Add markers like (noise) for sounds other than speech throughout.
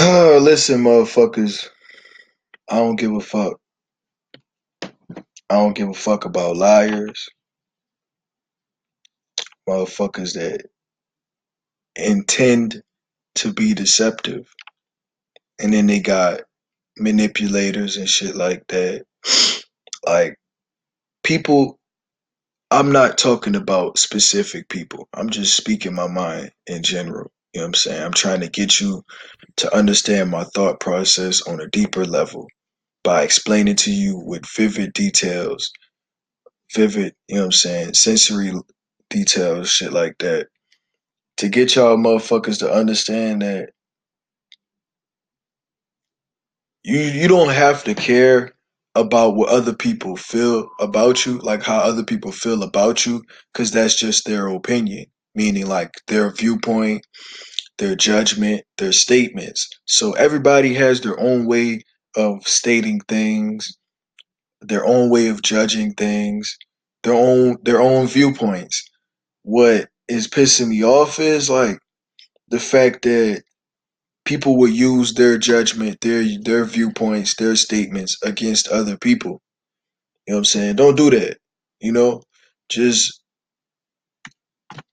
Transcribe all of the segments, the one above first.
(sighs) Listen, motherfuckers, I don't give a fuck. I don't give a fuck about liars, motherfuckers that intend to be deceptive, and then they got manipulators and shit like that. (sniffs) Like people, I'm not talking about specific people. I'm just speaking my mind in general. You know what I'm saying? I'm trying to get you to understand my thought process on a deeper level by explaining to you with vivid details, vivid, you know what I'm saying, sensory details, shit like that. To get y'all motherfuckers to understand that you you don't have to care about what other people feel about you, like how other people feel about you, because that's just their opinion, meaning like their viewpoint, their judgment, their statements. So everybody has their own way of stating things, their own way of judging things, their own their own viewpoints. What is pissing me off is like the fact that people will use their judgment, their their viewpoints, their statements against other people. You know what I'm saying? Don't do that. You know, just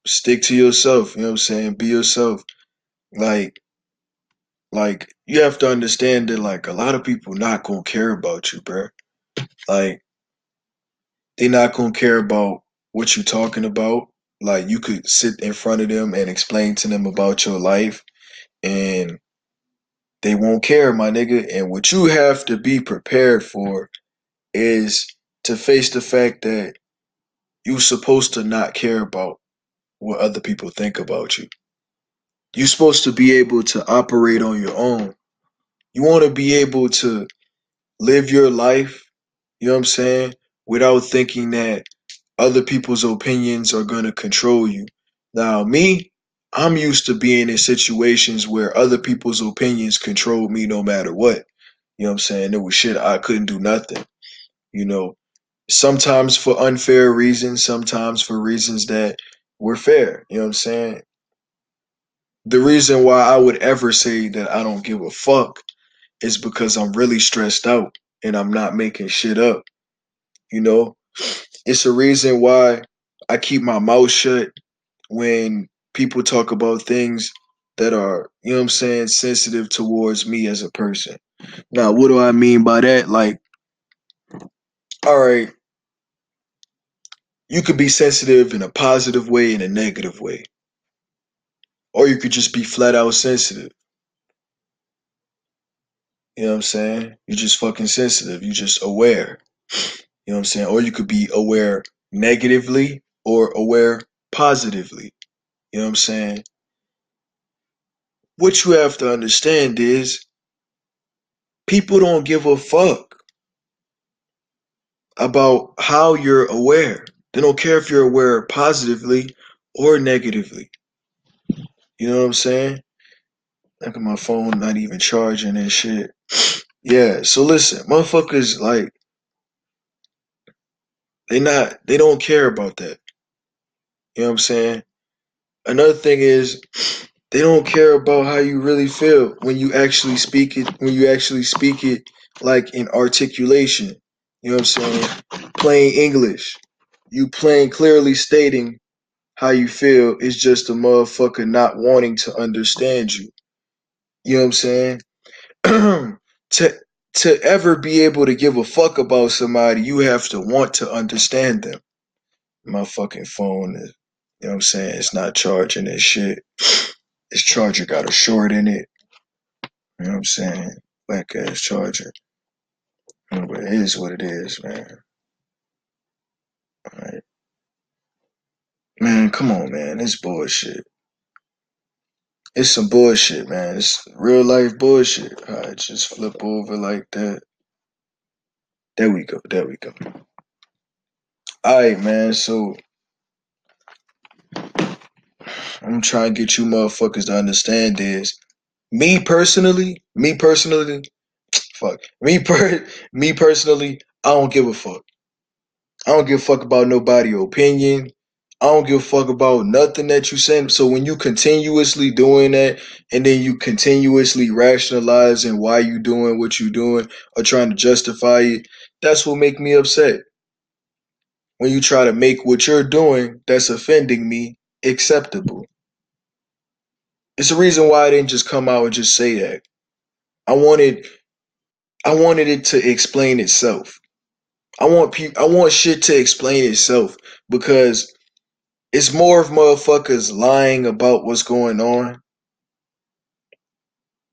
stick to yourself. You know what I'm saying? Be yourself. Like, like you have to understand that like a lot of people not gonna care about you, bro. Like, they not gonna care about what you talking about. Like, you could sit in front of them and explain to them about your life, and they won't care, my nigga. And what you have to be prepared for is to face the fact that you're supposed to not care about what other people think about you. You're supposed to be able to operate on your own. You want to be able to live your life, you know what I'm saying, without thinking that other people's opinions are going to control you. Now, me, I'm used to being in situations where other people's opinions control me no matter what. You know what I'm saying? There was shit I couldn't do nothing. You know, sometimes for unfair reasons, sometimes for reasons that were fair. You know what I'm saying? The reason why I would ever say that I don't give a fuck is because I'm really stressed out and I'm not making shit up. You know, it's a reason why I keep my mouth shut when people talk about things that are, you know what I'm saying, sensitive towards me as a person. Now, what do I mean by that? Like, all right, you could be sensitive in a positive way and a negative way. Or you could just be flat out sensitive. You know what I'm saying? You're just fucking sensitive. You're just aware. You know what I'm saying? Or you could be aware negatively or aware positively. You know what I'm saying? What you have to understand is people don't give a fuck about how you're aware. They don't care if you're aware positively or negatively. You know what I'm saying? Look at my phone not even charging and shit. (sniffs) Yeah, so listen, motherfuckers like they not they don't care about that. You know what I'm saying? Another thing is (sniffs) they don't care about how you really feel when you actually speak it when you actually speak it like in articulation. You know what I'm saying? Plain English. You plain clearly stating how you feel is just a motherfucker not wanting to understand you. You know what I'm saying? (clears throat) to to ever be able to give a fuck about somebody, you have to want to understand them. My fucking phone is, you know what I'm saying? It's not charging this shit. (sniffs) This charger got a short in it. You know what I'm saying? Black ass charger. But it is what it is, man. Man, come on, man. It's bullshit. It's some bullshit, man. It's real life bullshit. I just flip over like that. There we go. There we go. Alright, man. So I'm trying to get you motherfuckers to understand this. Me personally, me personally, fuck. Me per (laughs) me personally, I don't give a fuck. I don't give a fuck about nobody opinion. I don't give a fuck about nothing that you saying. So when you continuously doing that and then you continuously rationalizing why you doing what you doing or trying to justify it, that's what make me upset. When you try to make what you're doing that's offending me acceptable. It's the reason why I didn't just come out and just say that. I wanted I wanted it to explain itself. I want people I want shit to explain itself because it's more of motherfuckers lying about what's going on.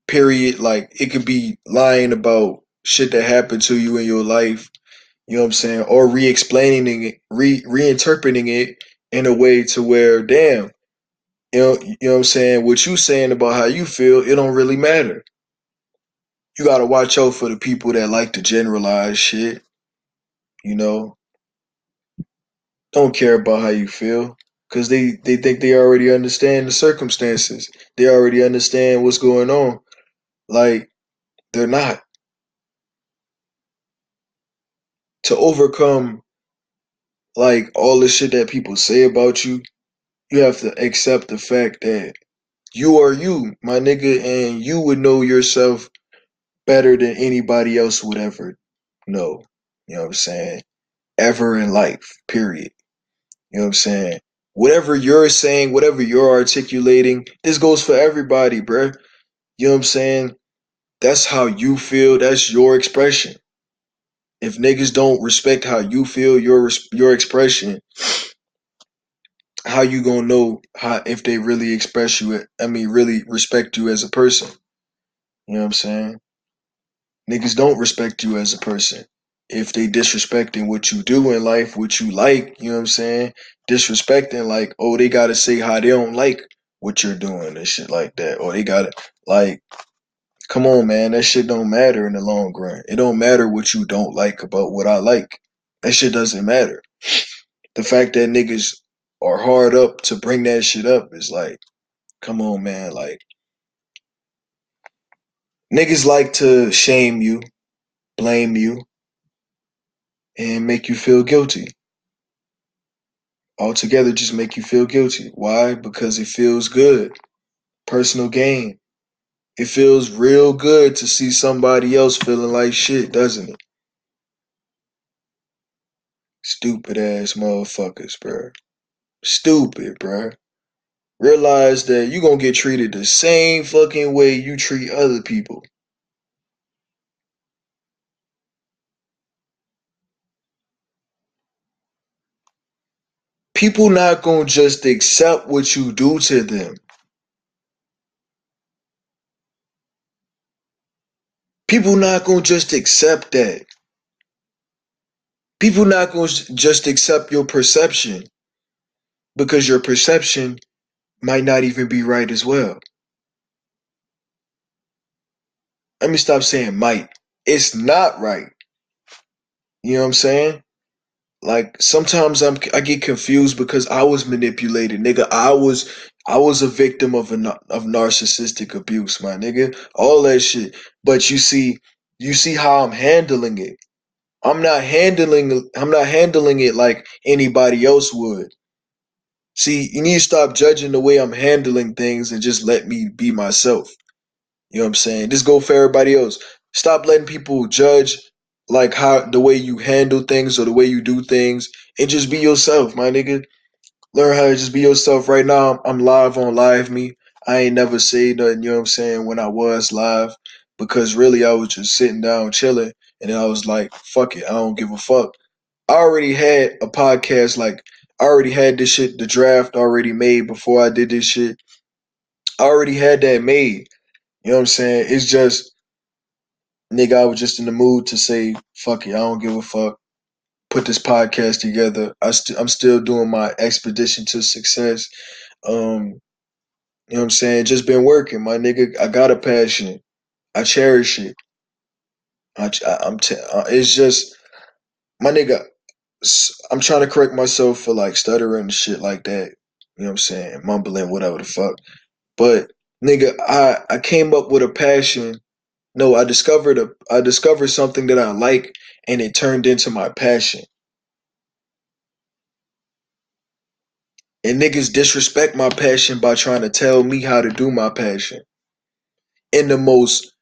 Period. Like it could be lying about shit that happened to you in your life. You know what I'm saying? Or re-explaining it, re reinterpreting it in a way to where, damn, you know, you know what I'm saying? What you saying about how you feel, it don't really matter. You gotta watch out for the people that like to generalize shit. You know, don't care about how you feel because they they think they already understand the circumstances. They already understand what's going on. Like they're not. To overcome like all the shit that people say about you, you have to accept the fact that you are you, my nigga, and you would know yourself better than anybody else would ever know. You know what I'm saying? Ever in life, period. You know what I'm saying? Whatever you're saying, whatever you're articulating, this goes for everybody, bruh. You know what I'm saying? That's how you feel. That's your expression. If niggas don't respect how you feel, your your expression, how you gonna know how if they really express you? I mean, really respect you as a person. You know what I'm saying? Niggas don't respect you as a person. If they disrespecting what you do in life, what you like, you know what I'm saying? Disrespecting like, oh, they gotta say how they don't like what you're doing and shit like that. Or they gotta like come on man, that shit don't matter in the long run. It don't matter what you don't like about what I like. That shit doesn't matter. The fact that niggas are hard up to bring that shit up is like, come on man, like niggas like to shame you, blame you, and make you feel guilty. Altogether, just make you feel guilty. Why? Because it feels good. Personal gain. It feels real good to see somebody else feeling like shit, doesn't it? Stupid ass motherfuckers, bruh. Stupid, bruh. Realize that you gonna get treated the same fucking way you treat other people. People not gonna just accept what you do to them. People not gonna just accept that. People not gonna just accept your perception because your perception might not even be right as well. Let me stop saying might. It's not right. You know what I'm saying? Like sometimes I'm I get confused because I was manipulated, nigga. I was I was a victim of a of narcissistic abuse, my nigga. All that shit. But you see, you see how I'm handling it. I'm not handling I'm not handling it like anybody else would. See, you need to stop judging the way I'm handling things and just let me be myself. You know what I'm saying? Just go for everybody else. Stop letting people judge like how the way you handle things or the way you do things and just be yourself, my nigga. Learn how to just be yourself. Right now, I'm live on LiveMe. I ain't never say nothing, you know what I'm saying, when I was live because really I was just sitting down chilling and then I was like, fuck it, I don't give a fuck. I already had a podcast, like, I already had this shit, the draft already made before I did this shit. I already had that made. You know what I'm saying? It's just, nigga, I was just in the mood to say, fuck it, I don't give a fuck. Put this podcast together. I st- I'm still doing my expedition to success. Um, you know what I'm saying? Just been working, my nigga. I got a passion. I cherish it. I, I, am t- uh, it's just, my nigga, I'm trying to correct myself for like stuttering and shit like that. You know what I'm saying? Mumbling, whatever the fuck. But nigga, I I came up with a passion. No, I discovered a I discovered something that I like and it turned into my passion. And niggas disrespect my passion by trying to tell me how to do my passion in the most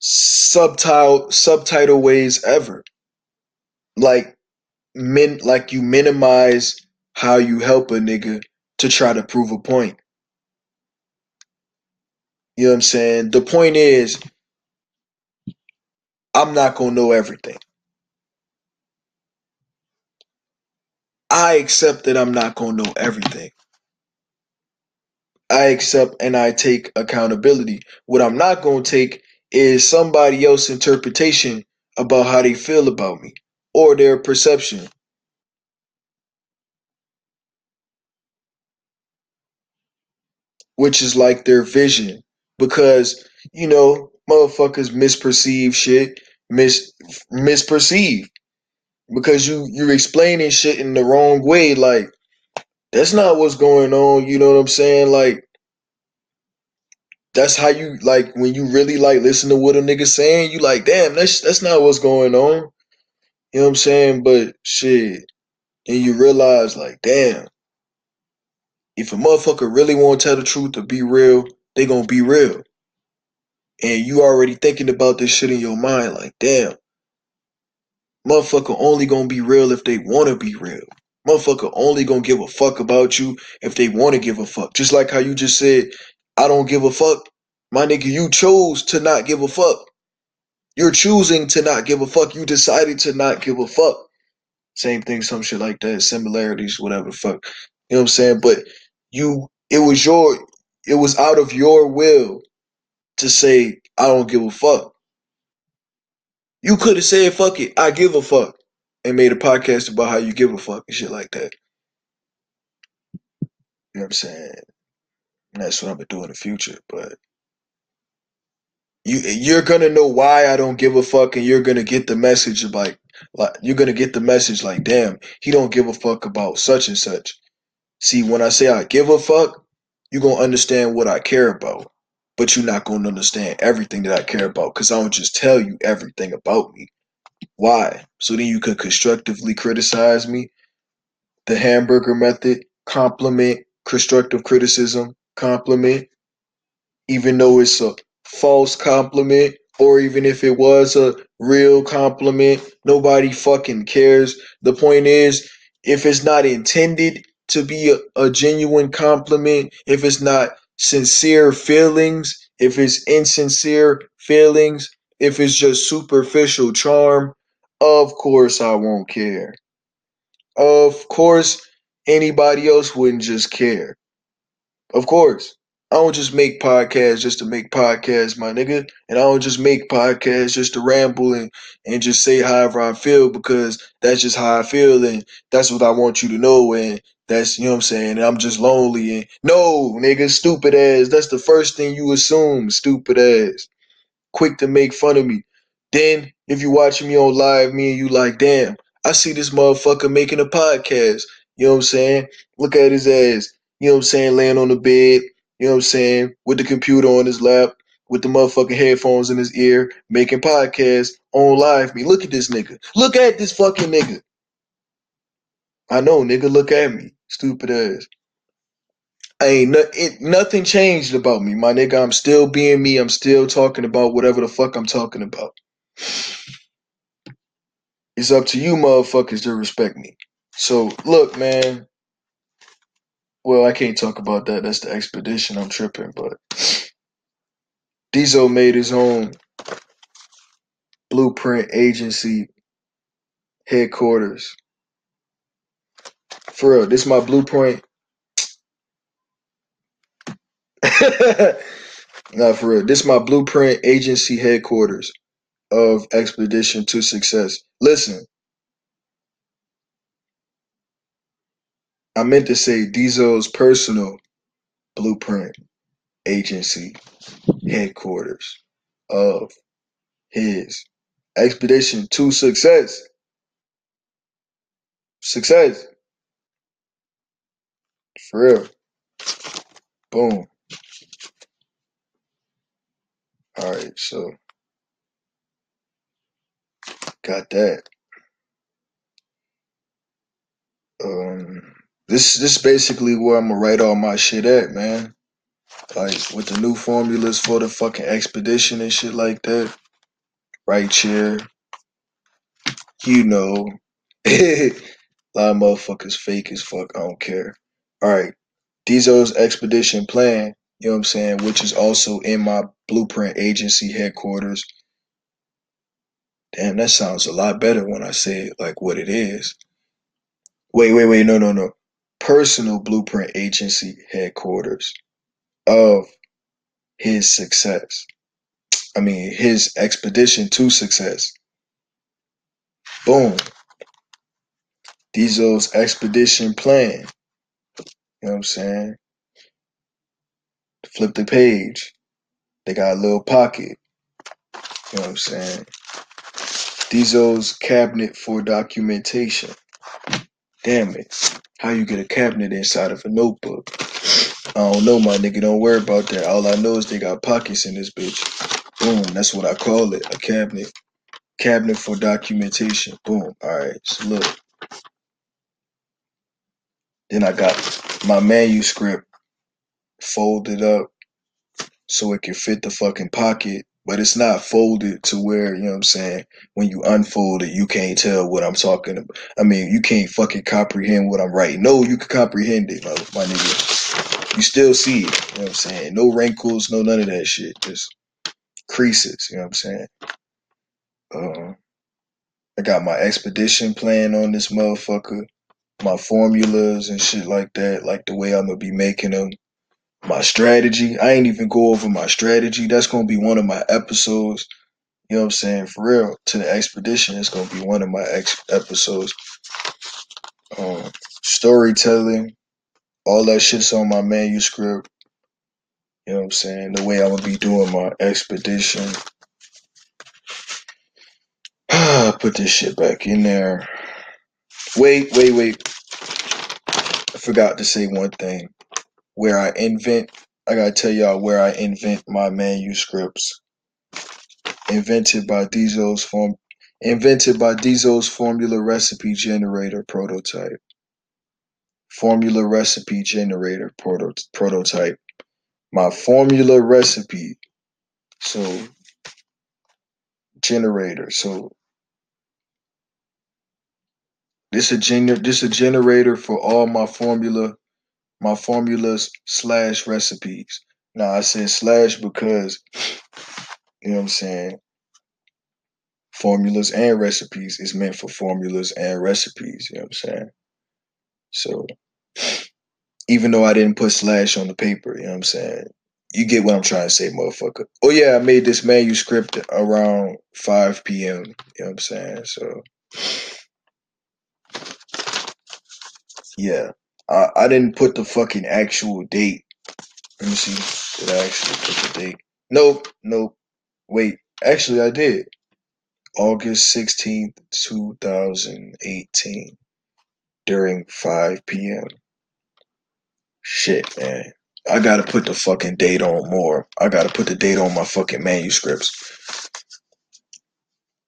subtitle subtitle ways ever. Like min like you minimize how you help a nigga to try to prove a point. You know what I'm saying? The point is I'm not gonna know everything. I accept that I'm not gonna know everything. I accept and I take accountability. What I'm not gonna take is somebody else's interpretation about how they feel about me or their perception. Which is like their vision. Because, you know, motherfuckers misperceive shit, mis misperceive. Because you you're explaining shit in the wrong way, like that's not what's going on, you know what I'm saying? Like that's how you like when you really like listen to what a nigga saying, you like, damn, that's that's not what's going on. You know what I'm saying? But shit. And you realize like, damn, if a motherfucker really want to tell the truth to be real, they gonna be real. And you already thinking about this shit in your mind, like, damn, motherfucker only gonna be real if they wanna be real. Motherfucker only gonna give a fuck about you if they wanna give a fuck. Just like how you just said, I don't give a fuck. My nigga, you chose to not give a fuck. You're choosing to not give a fuck. You decided to not give a fuck. Same thing, some shit like that. Similarities, whatever fuck. You know what I'm saying? But you it was your it was out of your will to say, I don't give a fuck. You could have said, fuck it, I give a fuck. And made a podcast about how you give a fuck and shit like that. You know what I'm saying? And that's what I'm gonna do in the future. But you you're gonna know why I don't give a fuck and you're gonna get the message of like like you're gonna get the message like damn he don't give a fuck about such and such see when i say i give a fuck you're gonna understand what i care about but you're not gonna understand everything that i care about because i don't just tell you everything about me. Why? So then you can constructively criticize me? The hamburger method? Compliment? Constructive criticism? Compliment? Even though it's a false compliment or even if it was a real compliment nobody fucking cares. The point is if it's not intended to be a, a genuine compliment if it's not sincere feelings if it's insincere feelings if it's just superficial charm of course i won't care of course anybody else wouldn't just care of course I don't just make podcasts just to make podcasts, my nigga. And I don't just make podcasts just to ramble and, and just say however I feel because that's just how I feel and that's what I want you to know. And that's, you know what I'm saying? I'm just lonely. And no, nigga, stupid ass. That's the first thing you assume, stupid ass. Quick to make fun of me. Then, if you watching me on live, me and you like, damn, I see this motherfucker making a podcast. You know what I'm saying? Look at his ass. You know what I'm saying? Laying on the bed you know what I'm saying, with the computer on his lap, with the motherfucking headphones in his ear, making podcasts on LiveMe. Look at this nigga. Look at this fucking nigga. I know, nigga, look at me. Stupid ass. I ain't no, it, nothing changed about me, my nigga. I'm still being me. I'm still talking about whatever the fuck I'm talking about. It's up to you motherfuckers to respect me. So look, man. Well, I can't talk about that. That's the expedition. I'm tripping, but Diesel made his own blueprint agency headquarters. For real, this is my blueprint. (laughs) Not for real. This is my blueprint agency headquarters of Expedition to Success. Listen, I meant to say Diesel's personal blueprint agency headquarters of his Expedition to Success. Success. For real. Boom. All right, so got that. Um, This this is basically where I'm gonna write all my shit at, man. Like with the new formulas for the fucking expedition and shit like that. Right chair, you know. (laughs) a lot of motherfuckers fake as fuck. I don't care. All right, Diesel's expedition plan. You know what I'm saying? Which is also in my blueprint agency headquarters. Damn, that sounds a lot better when I say it like what it is. Wait, wait, wait, no, no, no. Personal blueprint agency headquarters of his success. I mean, his expedition to success. Boom. Diesel's expedition plan. You know what I'm saying? Flip the page. They got a little pocket. You know what I'm saying? Diesel's cabinet for documentation. Damn it. How you get a cabinet inside of a notebook? I don't know, my nigga. Don't worry about that. All I know is they got pockets in this bitch. Boom. That's what I call it. A cabinet. Cabinet for documentation. Boom. All right. So look. Then I got my manuscript folded up so it can fit the fucking pocket, but it's not folded to where, you know what I'm saying, when you unfold it, you can't tell what I'm talking about. I mean, you can't fucking comprehend what I'm writing. No, you can comprehend it, my, my nigga. You still see it, you know what I'm saying? No wrinkles, no none of that shit. Just creases, you know what I'm saying? Uh, I got my expedition plan on this motherfucker, my formulas and shit like that, like the way I'm gonna be making them my strategy. I ain't even go over my strategy. That's gonna be one of my episodes. You know what I'm saying? For real, to the expedition, it's gonna be one of my ex- episodes. Um, storytelling, all that shit's on my manuscript. You know what I'm saying? The way I'm gonna be doing my expedition. (sighs) Put this shit back in there. Wait, wait, wait. I forgot to say one thing. Where I invent, I gotta tell y'all where I invent my manuscripts. Invented by Diesel's form, invented by Diesel's formula recipe generator prototype. Formula recipe generator proto- prototype. My formula recipe. So generator. So this a gener this a generator for all my formula my formulas slash recipes. Now I said slash because you know what I'm saying formulas and recipes is meant for formulas and recipes, you know what I'm saying? So even though I didn't put slash on the paper, you know what I'm saying? You get what I'm trying to say, motherfucker. Oh yeah, I made this manuscript around 5 p.m. You know what I'm saying? So yeah. I, I didn't put the fucking actual date. Let me see. Did I actually put the date? Nope, nope. Wait, actually I did. August 16th, 2018 during 5 p.m. Shit, man. I gotta put the fucking date on more. I gotta put the date on my fucking manuscripts.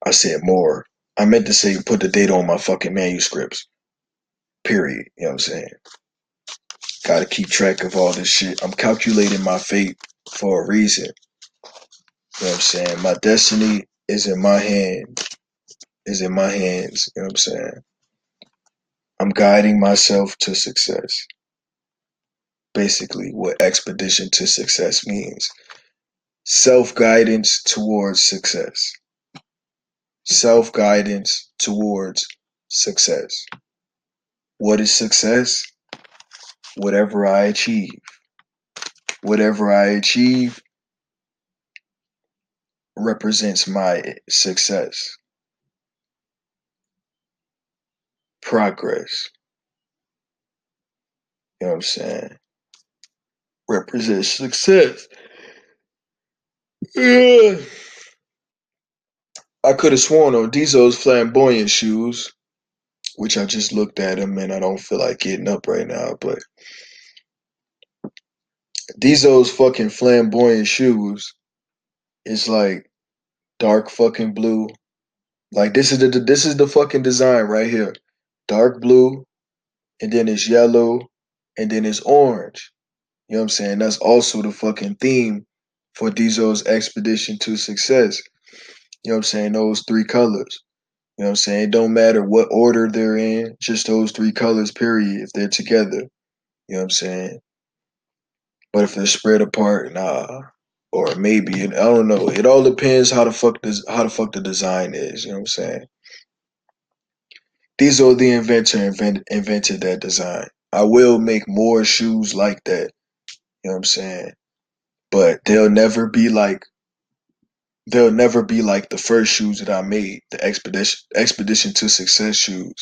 I said more. I meant to say put the date on my fucking manuscripts. Period. You know what I'm saying? Gotta keep track of all this shit. I'm calculating my fate for a reason. You know what I'm saying? My destiny is in my hand. Is in my hands. You know what I'm saying? I'm guiding myself to success. Basically, what expedition to success means. Self guidance towards success. Self guidance towards success. What is success? Whatever I achieve. Whatever I achieve represents my success. Progress. You know what I'm saying? Represents success. I could have sworn on Diesel's flamboyant shoes, which I just looked at them and I don't feel like getting up right now, but these Diesel's fucking flamboyant shoes is like dark fucking blue. Like this is the this is the fucking design right here. Dark blue and then it's yellow, and then it's orange. You know what I'm saying? That's also the fucking theme for Diesel's expedition to success. You know what I'm saying? Those three colors. You know what I'm saying? It don't matter what order they're in, just those three colors, period, if they're together. You know what I'm saying? But if they're spread apart, nah. Or maybe I don't know. It all depends how the fuck this how the fuck the design is. You know what I'm saying? These are the inventor, invent, invented that design. I will make more shoes like that. You know what I'm saying? But they'll never be like they'll never be like the first shoes that I made, the expedition expedition to success shoes.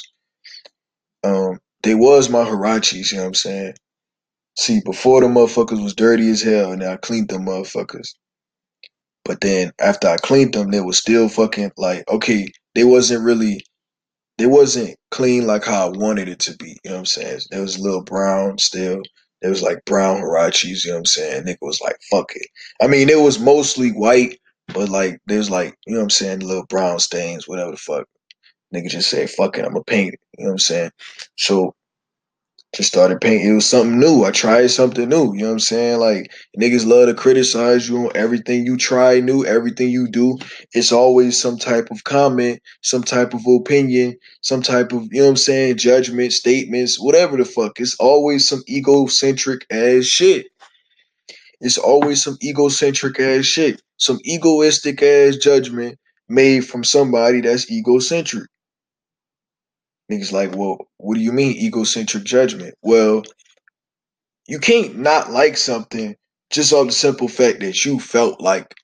Um, they was my Huaraches, you know what I'm saying? See, before the motherfuckers was dirty as hell, and I cleaned them motherfuckers. But then after I cleaned them, they was still fucking like okay, they wasn't really they wasn't clean like how I wanted it to be. You know what I'm saying? It was a little brown still. It was like brown Huaraches, you know what I'm saying? Nigga was like, fuck it. I mean, it was mostly white, but like, there's like, you know what I'm saying, little brown stains, whatever the fuck. Nigga just say, fuck it, I'm gonna paint it. You know what I'm saying? So just started painting. It was something new. I tried something new. You know what I'm saying? Like niggas love to criticize you on everything you try new, everything you do. It's always some type of comment, some type of opinion, some type of, you know what I'm saying, judgment, statements, whatever the fuck. It's always some egocentric ass shit. It's always some egocentric ass shit. Some egoistic ass judgment made from somebody that's egocentric. Niggas like, well, what do you mean egocentric judgment? Well, you can't not like something just on the simple fact that you felt like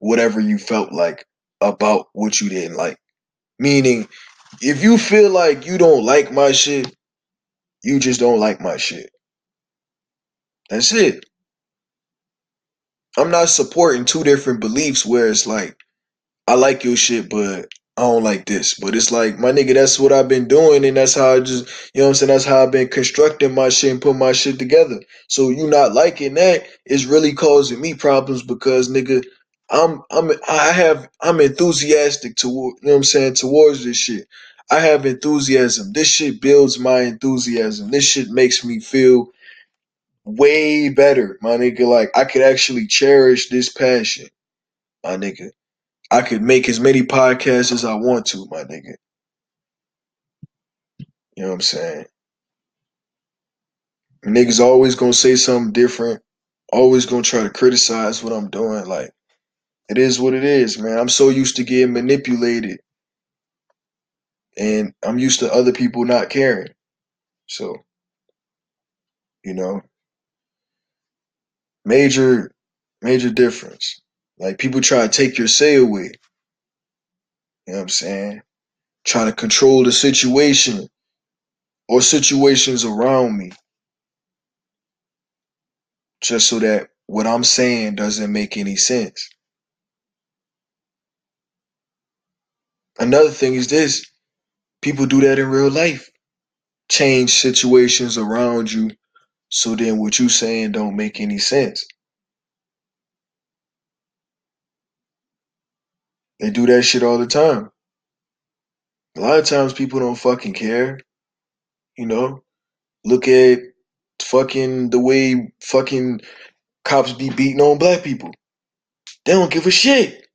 whatever you felt like about what you didn't like. Meaning, if you feel like you don't like my shit, you just don't like my shit. That's it. I'm not supporting two different beliefs where it's like, I like your shit, but I don't like this. But it's like, my nigga, that's what I've been doing, and that's how I just, you know what I'm saying? That's how I've been constructing my shit and put my shit together. So you not liking that is really causing me problems because nigga, I'm I'm I have I'm enthusiastic toward you know what I'm saying, towards this shit. I have enthusiasm. This shit builds my enthusiasm. This shit makes me feel way better, my nigga. Like I could actually cherish this passion, my nigga. I could make as many podcasts as I want to, my nigga. You know what I'm saying? Niggas always gonna say something different, always gonna try to criticize what I'm doing. Like, it is what it is, man. I'm so used to getting manipulated, and I'm used to other people not caring. So, you know, major, major difference. Like, people try to take your say away. You know what I'm saying? Try to control the situation or situations around me just so that what I'm saying doesn't make any sense. Another thing is this people do that in real life. Change situations around you so then what you saying don't make any sense. They do that shit all the time. A lot of times people don't fucking care. You know? Look at fucking the way fucking cops be beating on black people. They don't give a shit.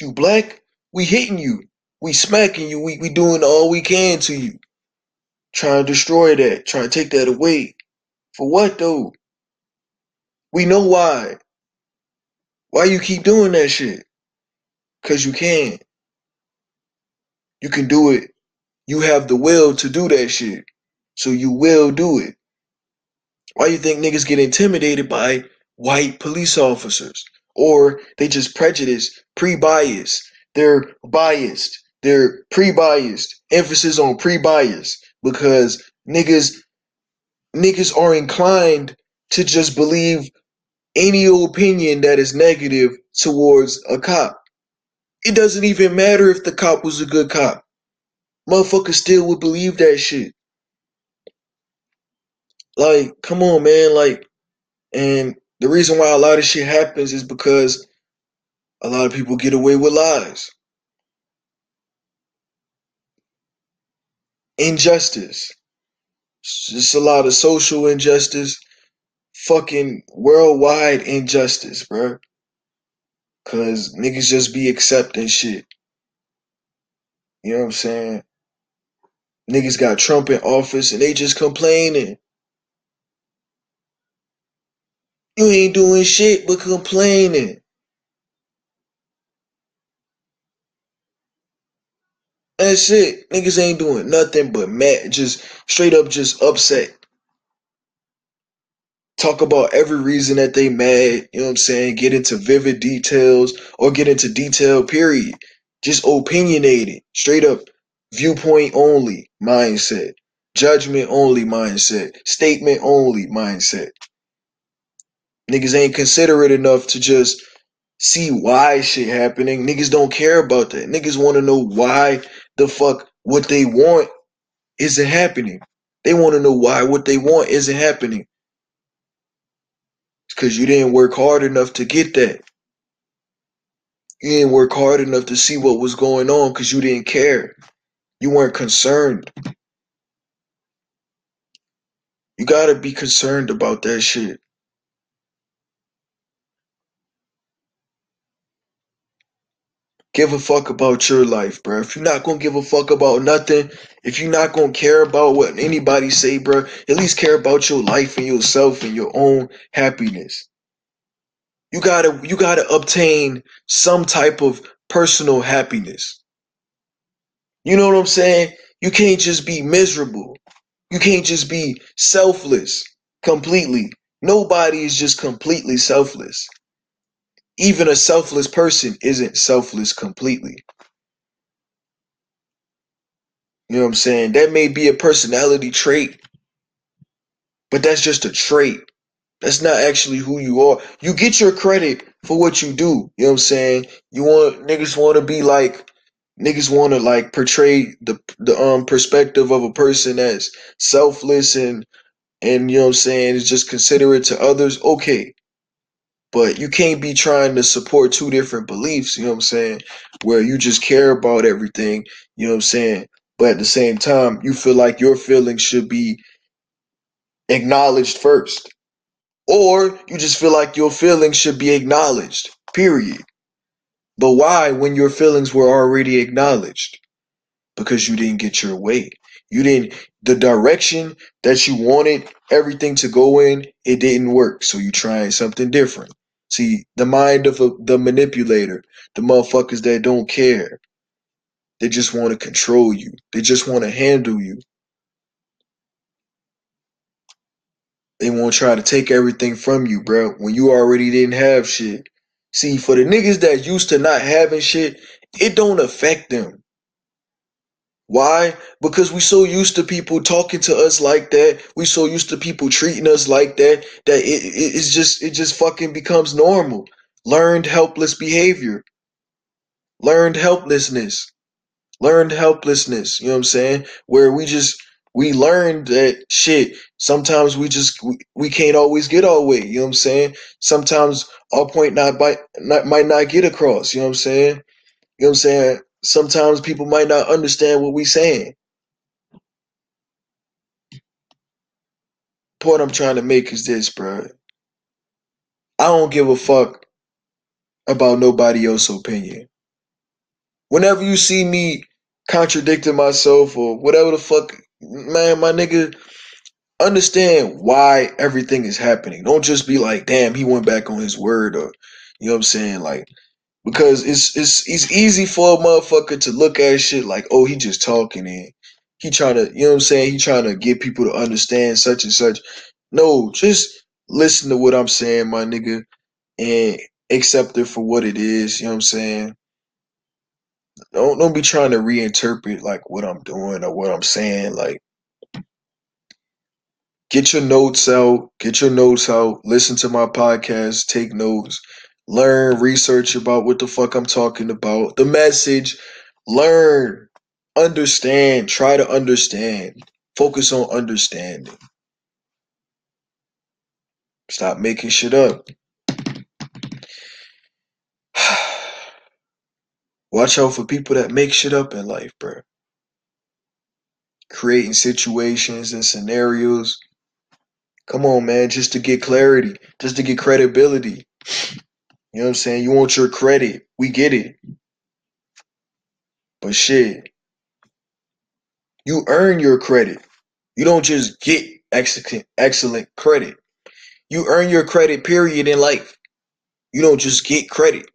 You black, we hitting you. We smacking you. We, we doing all we can to you. Trying to destroy that. Trying to take that away. For what though? We know why. Why you keep doing that shit? Cause you can. You can do it. You have the will to do that shit. So you will do it. Why you think niggas get intimidated by white police officers? Or they just prejudice, pre-biased. They're biased. They're pre-biased. Emphasis on pre-bias. Because niggas niggas are inclined to just believe any opinion that is negative towards a cop. It doesn't even matter if the cop was a good cop. Motherfuckers still would believe that shit. Like, come on, man. Like, and the reason why a lot of shit happens is because a lot of people get away with lies. Injustice. Just a lot of social injustice, fucking worldwide injustice, bro. Cause niggas just be accepting shit. You know what I'm saying? Niggas got Trump in office and they just complaining. You ain't doing shit but complaining. That's it. Niggas ain't doing nothing but mad, just straight up just upset. Talk about every reason that they mad, you know what I'm saying? Get into vivid details or get into detail, period. Just opinionated, straight up viewpoint only mindset, judgment only mindset, statement only mindset. Niggas ain't considerate enough to just see why shit happening. Niggas don't care about that. Niggas want to know why the fuck what they want isn't happening. They want to know why what they want isn't happening. Because you didn't work hard enough to get that. You didn't work hard enough to see what was going on because you didn't care. You weren't concerned. You gotta be concerned about that shit. Give a fuck about your life, bro. If you're not gonna give a fuck about nothing, if you're not gonna care about what anybody say, bro, at least care about your life and yourself and your own happiness. You gotta you gotta obtain some type of personal happiness. You know what I'm saying? You can't just be miserable. You can't just be selfless completely. Nobody is just completely selfless. Even a selfless person isn't selfless completely. You know what I'm saying? That may be a personality trait, but that's just a trait. That's not actually who you are. You get your credit for what you do. You know what I'm saying? You want niggas want to be like niggas want to like portray the the um perspective of a person that's selfless and and you know what I'm saying is just considerate to others. Okay, but you can't be trying to support two different beliefs. You know what I'm saying? Where you just care about everything. You know what I'm saying? But at the same time, you feel like your feelings should be acknowledged first. Or you just feel like your feelings should be acknowledged, period. But why when your feelings were already acknowledged? Because you didn't get your way. You didn't, the direction that you wanted everything to go in, it didn't work. So you tried something different. See, the mind of a, the manipulator, the motherfuckers that don't care, they just want to control you. They just want to handle you. They want to try to take everything from you, bro, when you already didn't have shit. See, for the niggas that used to not having shit, it don't affect them. Why? Because we so used to people talking to us like that. We so used to people treating us like that that it, it it's just it just fucking becomes normal. Learned helpless behavior. Learned helplessness. Learned helplessness. You know what I'm saying? Where we just we learned that shit. Sometimes we just we, we can't always get our way. You know what I'm saying? Sometimes our point not by not might not get across. You know what I'm saying? You know what I'm saying? Sometimes people might not understand what we're saying. Point I'm trying to make is this, bro. I don't give a fuck about nobody else's opinion. Whenever you see me contradicting myself or whatever the fuck, man, my nigga, understand why everything is happening. Don't just be like, damn, he went back on his word or you know what I'm saying? Like because it's it's it's easy for a motherfucker to look at shit like, oh, he just talking and he trying to, you know what I'm saying? He trying to get people to understand such and such. No, just listen to what I'm saying, my nigga, and accept it for what it is. You know what I'm saying? Don't don't be trying to reinterpret like what I'm doing or what I'm saying. Like, get your notes out. Get your notes out. Listen to my podcast. Take notes. Learn, research about what the fuck I'm talking about. The message. Learn, understand. Try to understand. Focus on understanding. Stop making shit up. (sighs) Watch out for people that make shit up in life, bro. creating situations and scenarios. Come on, man, just to get clarity, just to get credibility. You know what I'm saying? You want your credit. We get it. But shit, you earn your credit. You don't just get excellent, excellent credit. You earn your credit, period, in life. You don't just get credit.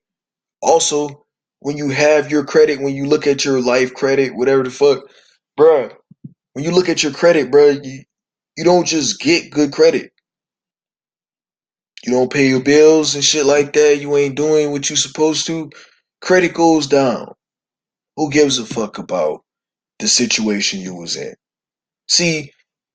Also, when you have your credit, when you look at your life credit, whatever the fuck, bruh, when you look at your credit, bruh, you, you don't just get good credit. You don't pay your bills and shit like that. You ain't doing what you supposed to. Credit goes down. Who gives a fuck about the situation you was in? See,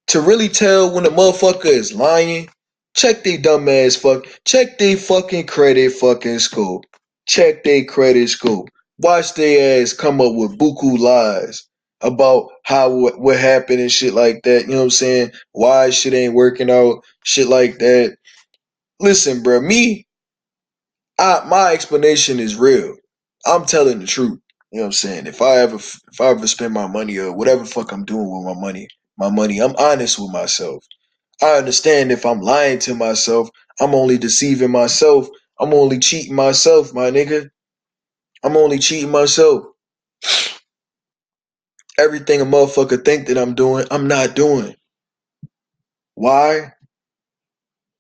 to really tell when a motherfucker is lying, check they dumb ass fuck, check they fucking credit fucking scope. Check they credit scope. Watch they ass come up with buku lies about how what, what happened and shit like that. You know what I'm saying? Why shit ain't working out, shit like that. Listen, bro, me, I, my explanation is real. I'm telling the truth. You know what I'm saying? If I ever if I ever spend my money or whatever fuck I'm doing with my money, my money, I'm honest with myself. I understand if I'm lying to myself, I'm only deceiving myself. I'm only cheating myself, my nigga. I'm only cheating myself. Everything a motherfucker think that I'm doing, I'm not doing. Why?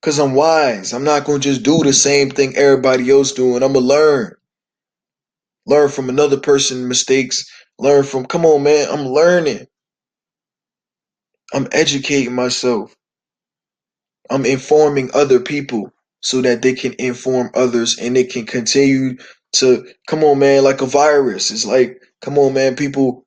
Cause I'm wise. I'm not gonna just do the same thing everybody else doing. I'ma learn. Learn from another person's mistakes. Learn from come on, man. I'm learning. I'm educating myself. I'm informing other people so that they can inform others and they can continue to come on, man, like a virus. It's like, come on, man, people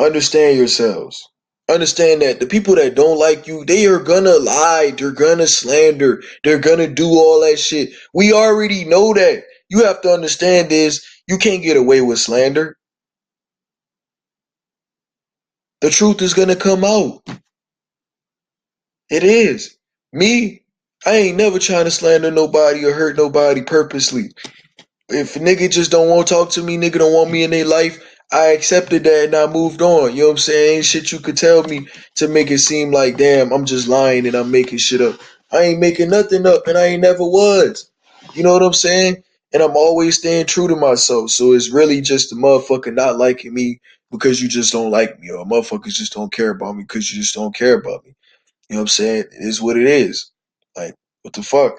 understand yourselves. Understand that the people that don't like you, they are gonna lie, they're gonna slander, they're gonna do all that shit. We already know that. You have to understand this. You can't get away with slander. The truth is gonna come out. It is. Me, I ain't never trying to slander nobody or hurt nobody purposely. If nigga just don't want to talk to me, nigga don't want me in their life, I accepted that and I moved on. You know what I'm saying? Ain't shit you could tell me to make it seem like, damn, I'm just lying and I'm making shit up. I ain't making nothing up and I ain't never was. You know what I'm saying? And I'm always staying true to myself. So it's really just a motherfucker not liking me because you just don't like me or motherfuckers just don't care about me because you just don't care about me. You know what I'm saying? It is what it is. Like, what the fuck?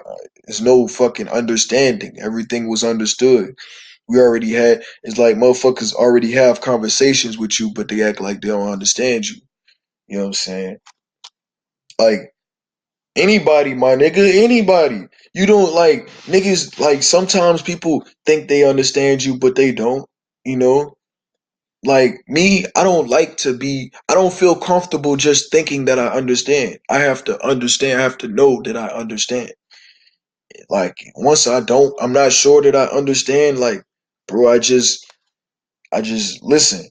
There's no fucking understanding. Everything was understood. We already had, it's like motherfuckers already have conversations with you, but they act like they don't understand you. You know what I'm saying? Like, anybody, my nigga, anybody. You don't like, niggas, like, sometimes people think they understand you, but they don't, you know? like me i don't like to be i don't feel comfortable just thinking that i understand i have to understand i have to know that i understand like once i don't i'm not sure that i understand like bro i just i just listen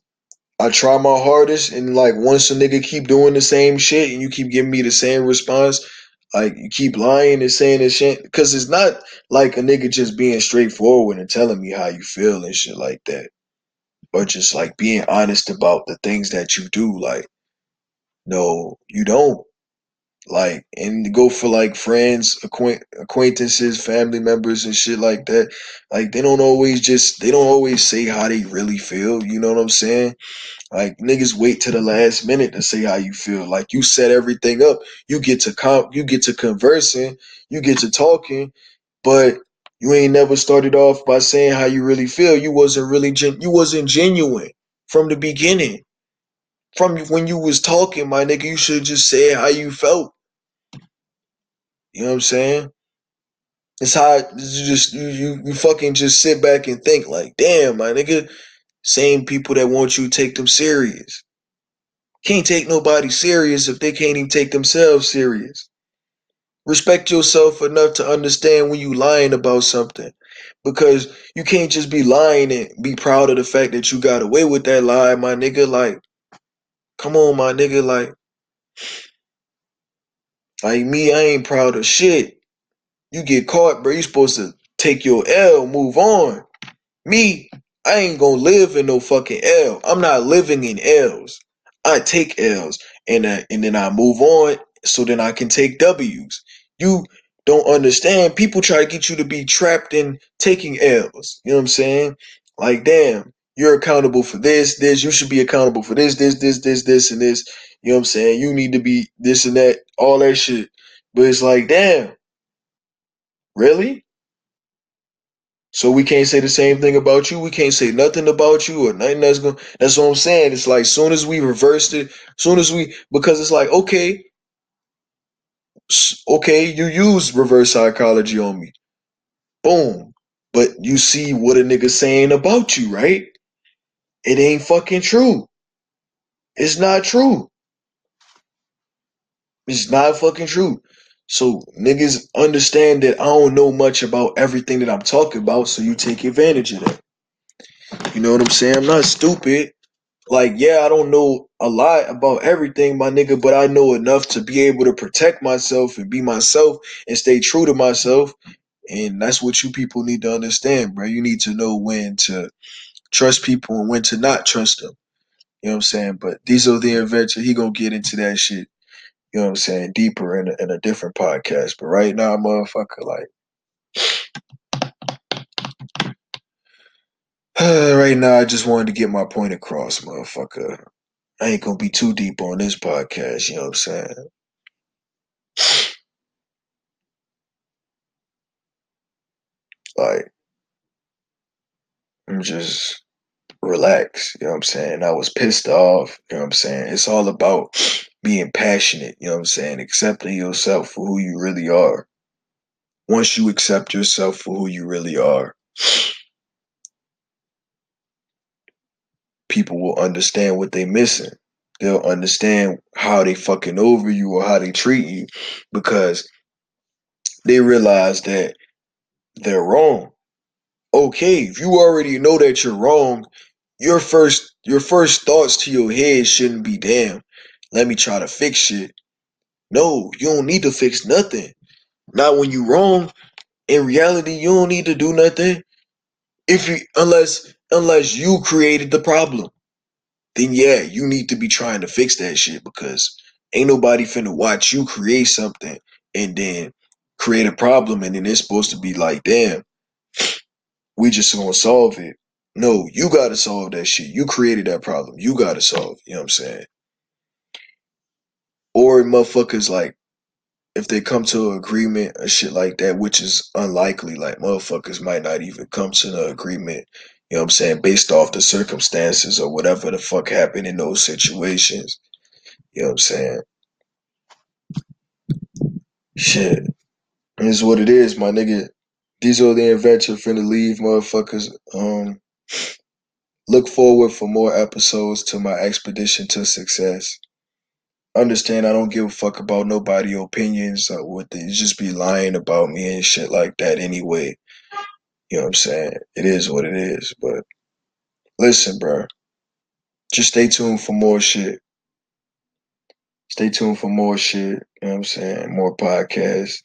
i try my hardest and like once a nigga keep doing the same shit and you keep giving me the same response like you keep lying and saying this shit because it's not like a nigga just being straightforward and telling me how you feel and shit like that but just like being honest about the things that you do. Like, no, you don't. Like, and go for like friends, acquaint- acquaintances, family members, and shit like that. Like, they don't always just, they don't always say how they really feel. You know what I'm saying? Like, niggas wait to the last minute to say how you feel. Like, you set everything up. You get to com- you get to conversing, you get to talking, but you ain't never started off by saying how you really feel. You wasn't really gen- you wasn't genuine from the beginning. From when you was talking, my nigga, you should just say how you felt. You know what I'm saying? It's how you just you, you you fucking just sit back and think like, damn, my nigga, same people that want you take them serious. Can't take nobody serious if they can't even take themselves serious. Respect yourself enough to understand when you lying about something. Because you can't just be lying and be proud of the fact that you got away with that lie, my nigga. Like, come on, my nigga. Like, like me, I ain't proud of shit. You get caught, bro. You supposed to take your L, move on. Me, I ain't gonna live in no fucking L. I'm not living in L's. I take L's and and then I move on so then I can take W's. You don't understand. People try to get you to be trapped in taking L's. You know what I'm saying? Like, damn, you're accountable for this, this. You should be accountable for this, this, this, this, this, and this. You know what I'm saying? You need to be this and that, all that shit. But it's like, damn, really? So we can't say the same thing about you. We can't say nothing about you or nothing that's going. That's what I'm saying. It's like soon as we reversed it, soon as we because it's like okay, okay, you use reverse psychology on me, boom. But you see what a nigga saying about you, right? It ain't fucking true. It's not true. It's not fucking true. So niggas understand that I don't know much about everything that I'm talking about, so you take advantage of that. You know what I'm saying? I'm not stupid. Like, yeah, I don't know a lot about everything, my nigga, but I know enough to be able to protect myself and be myself and stay true to myself. And that's what you people need to understand, bro. You need to know when to trust people and when to not trust them. You know what I'm saying? But Diesel the Inventor, he gonna get into that shit you know what I'm saying, deeper in a, in a different podcast. But right now, motherfucker, like, (sighs) right now, I just wanted to get my point across, motherfucker. I ain't gonna be too deep on this podcast, you know what I'm saying? Like, I'm just relax, you know what I'm saying? I was pissed off, you know what I'm saying? It's all about being passionate, you know what I'm saying? Accepting yourself for who you really are. Once you accept yourself for who you really are, people will understand what they're missing. They'll understand how they fucking over you or how they treat you because they realize that they're wrong. Okay, if you already know that you're wrong, your first your first thoughts to your head shouldn't be damn, let me try to fix shit. No, you don't need to fix nothing. Not when you wrong. In reality, you don't need to do nothing. If you unless unless you created the problem then yeah, you need to be trying to fix that shit because ain't nobody finna watch you create something and then create a problem and then it's supposed to be like, damn, we just gonna solve it. No, you gotta solve that shit. You created that problem. You gotta solve. You know what I'm saying? Or motherfuckers like if they come to an agreement or shit like that, which is unlikely, like motherfuckers might not even come to an agreement you know what I'm saying? Based off the circumstances or whatever the fuck happened in those situations. You know what I'm saying? Shit. It is what it is, my nigga. Diesel the Inventor finna leave, motherfuckers. Um, look forward for more episodes to my expedition to success. Understand I don't give a fuck about nobody opinions or what they just be lying about me and shit like that anyway. You know what I'm saying? It is what it is, but listen, bro. Just stay tuned for more shit. Stay tuned for more shit. You know what I'm saying? More podcasts.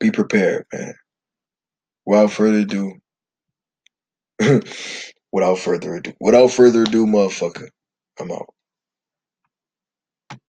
Be prepared, man. Without further ado, (laughs) without further ado, without further ado, motherfucker, I'm out.